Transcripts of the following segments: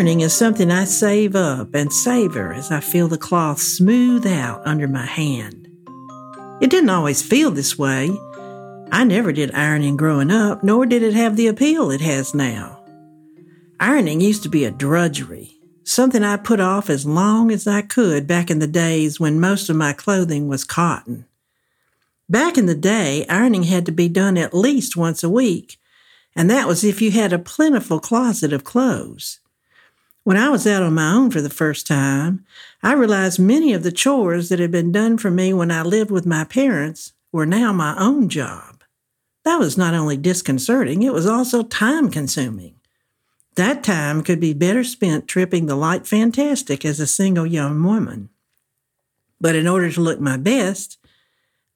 Ironing is something I save up and savor as I feel the cloth smooth out under my hand. It didn't always feel this way. I never did ironing growing up, nor did it have the appeal it has now. Ironing used to be a drudgery, something I put off as long as I could back in the days when most of my clothing was cotton. Back in the day, ironing had to be done at least once a week, and that was if you had a plentiful closet of clothes. When I was out on my own for the first time, I realized many of the chores that had been done for me when I lived with my parents were now my own job. That was not only disconcerting, it was also time consuming. That time could be better spent tripping the light fantastic as a single young woman. But in order to look my best,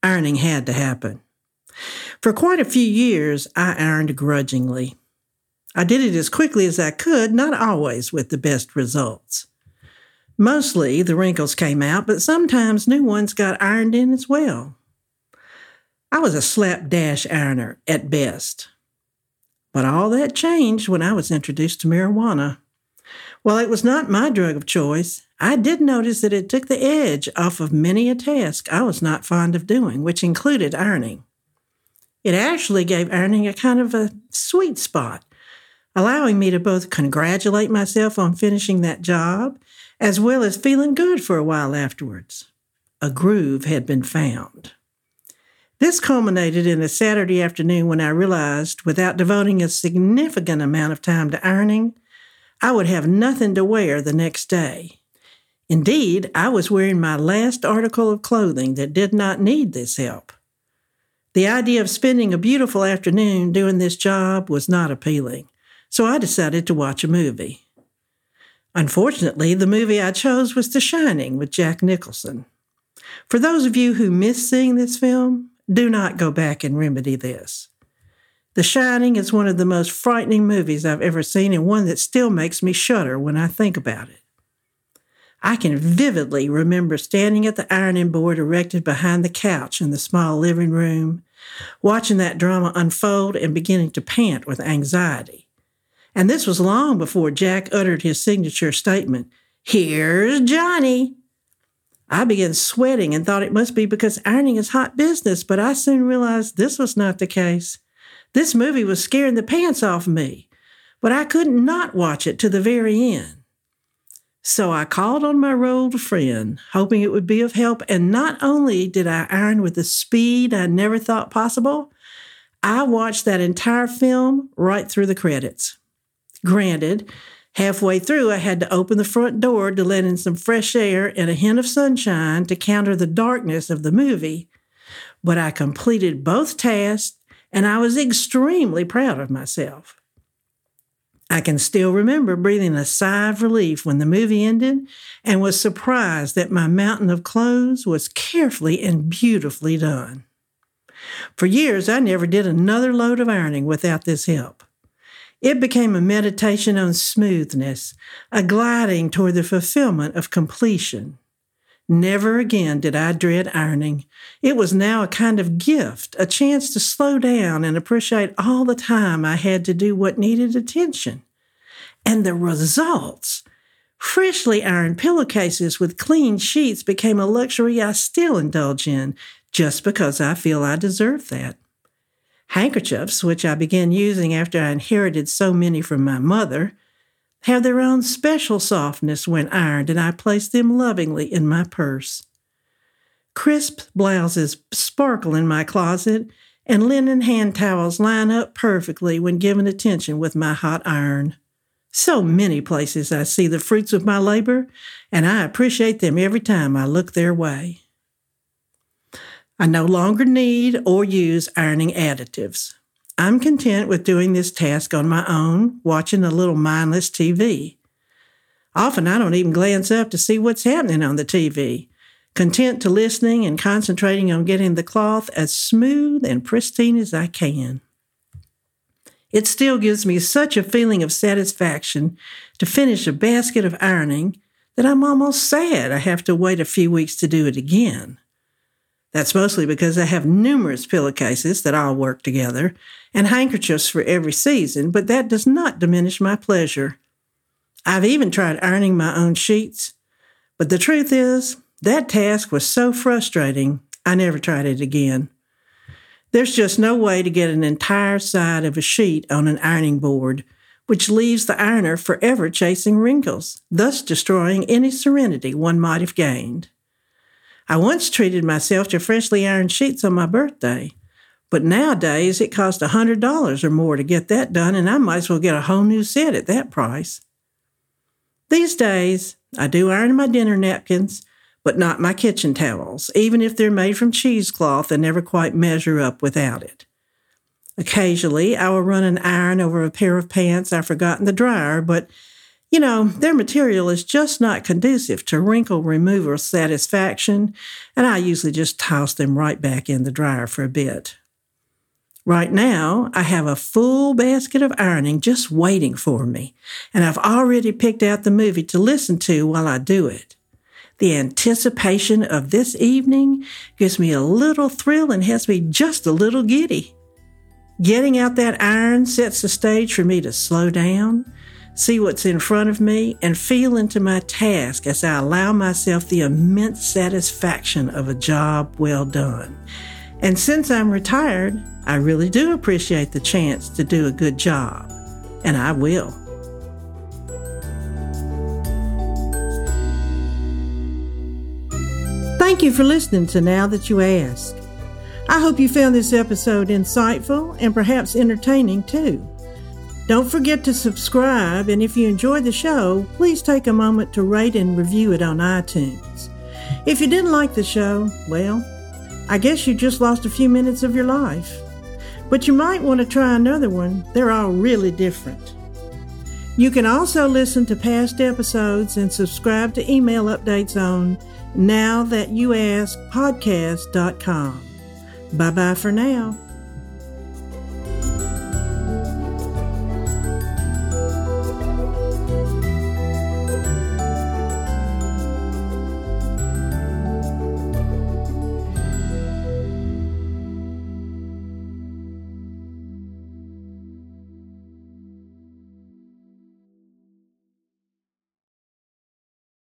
ironing had to happen. For quite a few years, I ironed grudgingly. I did it as quickly as I could, not always with the best results. Mostly the wrinkles came out, but sometimes new ones got ironed in as well. I was a slapdash ironer at best. But all that changed when I was introduced to marijuana. While it was not my drug of choice, I did notice that it took the edge off of many a task I was not fond of doing, which included ironing. It actually gave ironing a kind of a sweet spot allowing me to both congratulate myself on finishing that job as well as feeling good for a while afterwards. A groove had been found. This culminated in a Saturday afternoon when I realized, without devoting a significant amount of time to ironing, I would have nothing to wear the next day. Indeed, I was wearing my last article of clothing that did not need this help. The idea of spending a beautiful afternoon doing this job was not appealing so I decided to watch a movie. Unfortunately, the movie I chose was The Shining with Jack Nicholson. For those of you who missed seeing this film, do not go back and remedy this. The Shining is one of the most frightening movies I've ever seen and one that still makes me shudder when I think about it. I can vividly remember standing at the ironing board erected behind the couch in the small living room, watching that drama unfold and beginning to pant with anxiety. And this was long before Jack uttered his signature statement Here's Johnny. I began sweating and thought it must be because ironing is hot business, but I soon realized this was not the case. This movie was scaring the pants off me, but I couldn't not watch it to the very end. So I called on my rolled friend, hoping it would be of help, and not only did I iron with the speed I never thought possible, I watched that entire film right through the credits. Granted, halfway through, I had to open the front door to let in some fresh air and a hint of sunshine to counter the darkness of the movie. But I completed both tasks and I was extremely proud of myself. I can still remember breathing a sigh of relief when the movie ended and was surprised that my mountain of clothes was carefully and beautifully done. For years, I never did another load of ironing without this help. It became a meditation on smoothness, a gliding toward the fulfillment of completion. Never again did I dread ironing. It was now a kind of gift, a chance to slow down and appreciate all the time I had to do what needed attention. And the results! Freshly ironed pillowcases with clean sheets became a luxury I still indulge in just because I feel I deserve that. Handkerchiefs, which I began using after I inherited so many from my mother, have their own special softness when ironed, and I place them lovingly in my purse. Crisp blouses sparkle in my closet, and linen hand towels line up perfectly when given attention with my hot iron. So many places I see the fruits of my labor, and I appreciate them every time I look their way. I no longer need or use ironing additives. I'm content with doing this task on my own, watching a little mindless TV. Often I don't even glance up to see what's happening on the TV, content to listening and concentrating on getting the cloth as smooth and pristine as I can. It still gives me such a feeling of satisfaction to finish a basket of ironing that I'm almost sad I have to wait a few weeks to do it again. That's mostly because I have numerous pillowcases that all work together and handkerchiefs for every season, but that does not diminish my pleasure. I've even tried ironing my own sheets, but the truth is, that task was so frustrating, I never tried it again. There's just no way to get an entire side of a sheet on an ironing board, which leaves the ironer forever chasing wrinkles, thus destroying any serenity one might have gained. I once treated myself to freshly ironed sheets on my birthday, but nowadays it costs a $100 or more to get that done, and I might as well get a whole new set at that price. These days, I do iron my dinner napkins, but not my kitchen towels, even if they're made from cheesecloth and never quite measure up without it. Occasionally, I will run an iron over a pair of pants I forgot in the dryer, but you know, their material is just not conducive to wrinkle removal satisfaction, and I usually just toss them right back in the dryer for a bit. Right now, I have a full basket of ironing just waiting for me, and I've already picked out the movie to listen to while I do it. The anticipation of this evening gives me a little thrill and has me just a little giddy. Getting out that iron sets the stage for me to slow down, see what's in front of me, and feel into my task as I allow myself the immense satisfaction of a job well done. And since I'm retired, I really do appreciate the chance to do a good job, and I will. Thank you for listening to Now That You Ask. I hope you found this episode insightful and perhaps entertaining too. Don't forget to subscribe, and if you enjoyed the show, please take a moment to rate and review it on iTunes. If you didn't like the show, well, I guess you just lost a few minutes of your life. But you might want to try another one, they're all really different. You can also listen to past episodes and subscribe to email updates on now that you ask podcast.com. Bye bye for now.